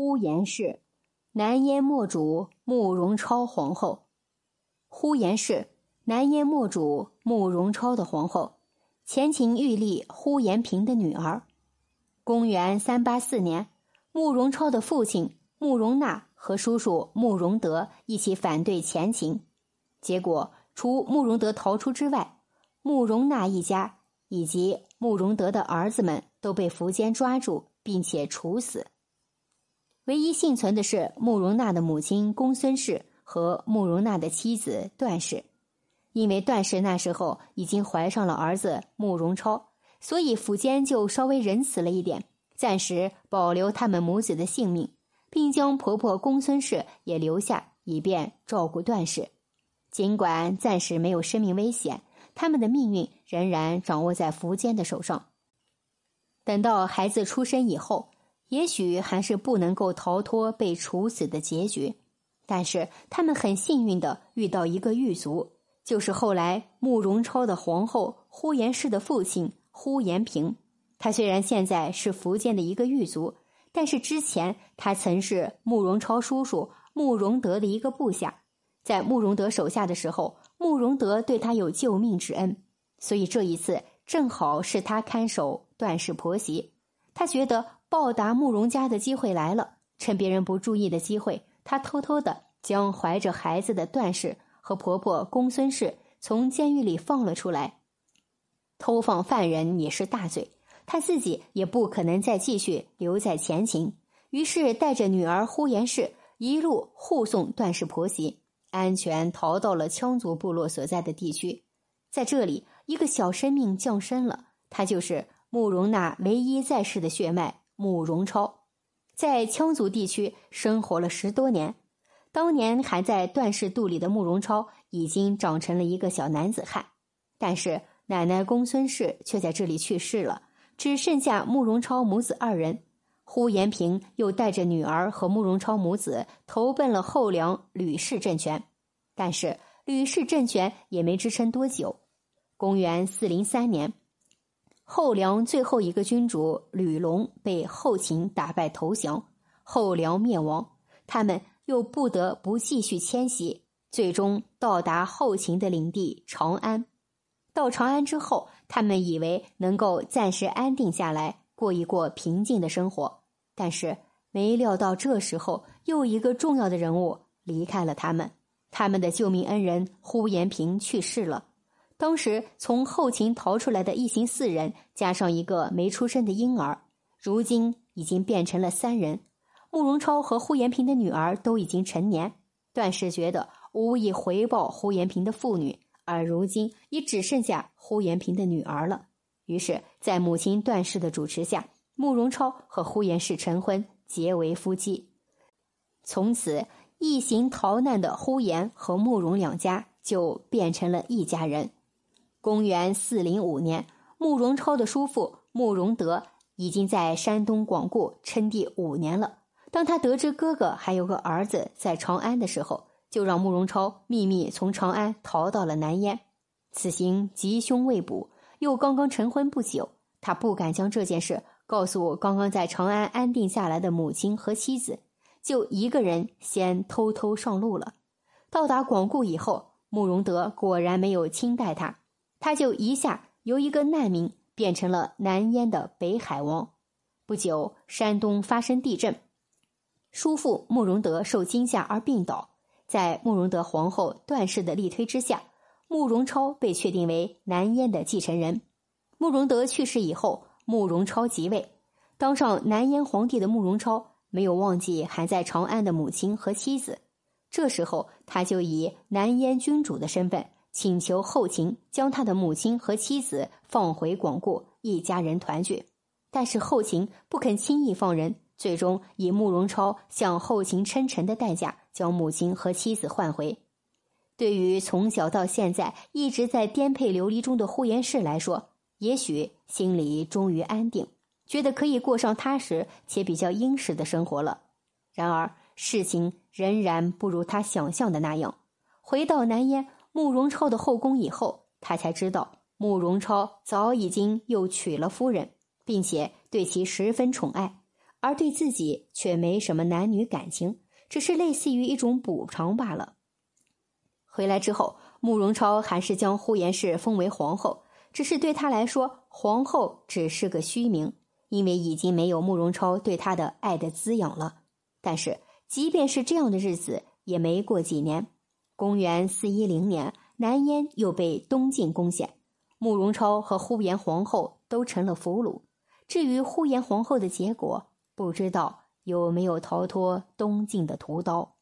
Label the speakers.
Speaker 1: 呼延氏，南燕末主慕容超皇后。呼延氏，南燕末主慕容超的皇后，前秦玉立呼延平的女儿。公元三八四年，慕容超的父亲慕容纳和叔叔慕容德一起反对前秦，结果除慕容德逃出之外，慕容纳一家以及慕容德的儿子们都被苻坚抓住，并且处死。唯一幸存的是慕容娜的母亲公孙氏和慕容娜的妻子段氏，因为段氏那时候已经怀上了儿子慕容超，所以苻坚就稍微仁慈了一点，暂时保留他们母子的性命，并将婆婆公孙氏也留下，以便照顾段氏。尽管暂时没有生命危险，他们的命运仍然掌握在苻坚的手上。等到孩子出生以后。也许还是不能够逃脱被处死的结局，但是他们很幸运的遇到一个狱卒，就是后来慕容超的皇后呼延氏的父亲呼延平。他虽然现在是福建的一个狱卒，但是之前他曾是慕容超叔叔慕容德的一个部下，在慕容德手下的时候，慕容德对他有救命之恩，所以这一次正好是他看守段氏婆媳，他觉得。报答慕容家的机会来了，趁别人不注意的机会，他偷偷的将怀着孩子的段氏和婆婆公孙氏从监狱里放了出来。偷放犯人也是大罪，他自己也不可能再继续留在前秦，于是带着女儿呼延氏一路护送段氏婆媳，安全逃到了羌族部落所在的地区。在这里，一个小生命降生了，他就是慕容那唯一在世的血脉。慕容超在羌族地区生活了十多年，当年还在段氏肚里的慕容超已经长成了一个小男子汉，但是奶奶公孙氏却在这里去世了，只剩下慕容超母子二人。呼延平又带着女儿和慕容超母子投奔了后梁吕氏政权，但是吕氏政权也没支撑多久。公元四零三年。后梁最后一个君主吕龙被后秦打败投降，后梁灭亡，他们又不得不继续迁徙，最终到达后秦的领地长安。到长安之后，他们以为能够暂时安定下来，过一过平静的生活，但是没料到这时候又一个重要的人物离开了他们，他们的救命恩人呼延平去世了。当时从后勤逃出来的一行四人，加上一个没出生的婴儿，如今已经变成了三人。慕容超和呼延平的女儿都已经成年，段氏觉得无以回报呼延平的父女，而如今也只剩下呼延平的女儿了。于是，在母亲段氏的主持下，慕容超和呼延氏成婚，结为夫妻。从此，一行逃难的呼延和慕容两家就变成了一家人。公元四零五年，慕容超的叔父慕容德已经在山东广固称帝五年了。当他得知哥哥还有个儿子在长安的时候，就让慕容超秘密从长安逃到了南燕。此行吉凶未卜，又刚刚成婚不久，他不敢将这件事告诉刚刚在长安安定下来的母亲和妻子，就一个人先偷偷上路了。到达广固以后，慕容德果然没有轻待他。他就一下由一个难民变成了南燕的北海王。不久，山东发生地震，叔父慕容德受惊吓而病倒。在慕容德皇后段氏的力推之下，慕容超被确定为南燕的继承人。慕容德去世以后，慕容超即位，当上南燕皇帝的慕容超没有忘记还在长安的母亲和妻子。这时候，他就以南燕君主的身份。请求后秦将他的母亲和妻子放回广固，一家人团聚。但是后秦不肯轻易放人，最终以慕容超向后秦称臣的代价将母亲和妻子换回。对于从小到现在一直在颠沛流离中的呼延氏来说，也许心里终于安定，觉得可以过上踏实且比较殷实的生活了。然而事情仍然不如他想象的那样。回到南燕。慕容超的后宫以后，他才知道慕容超早已经又娶了夫人，并且对其十分宠爱，而对自己却没什么男女感情，只是类似于一种补偿罢了。回来之后，慕容超还是将呼延氏封为皇后，只是对他来说，皇后只是个虚名，因为已经没有慕容超对他的爱的滋养了。但是，即便是这样的日子，也没过几年，公元四一零年，南燕又被东晋攻陷，慕容超和呼延皇后都成了俘虏。至于呼延皇后的结果，不知道有没有逃脱东晋的屠刀。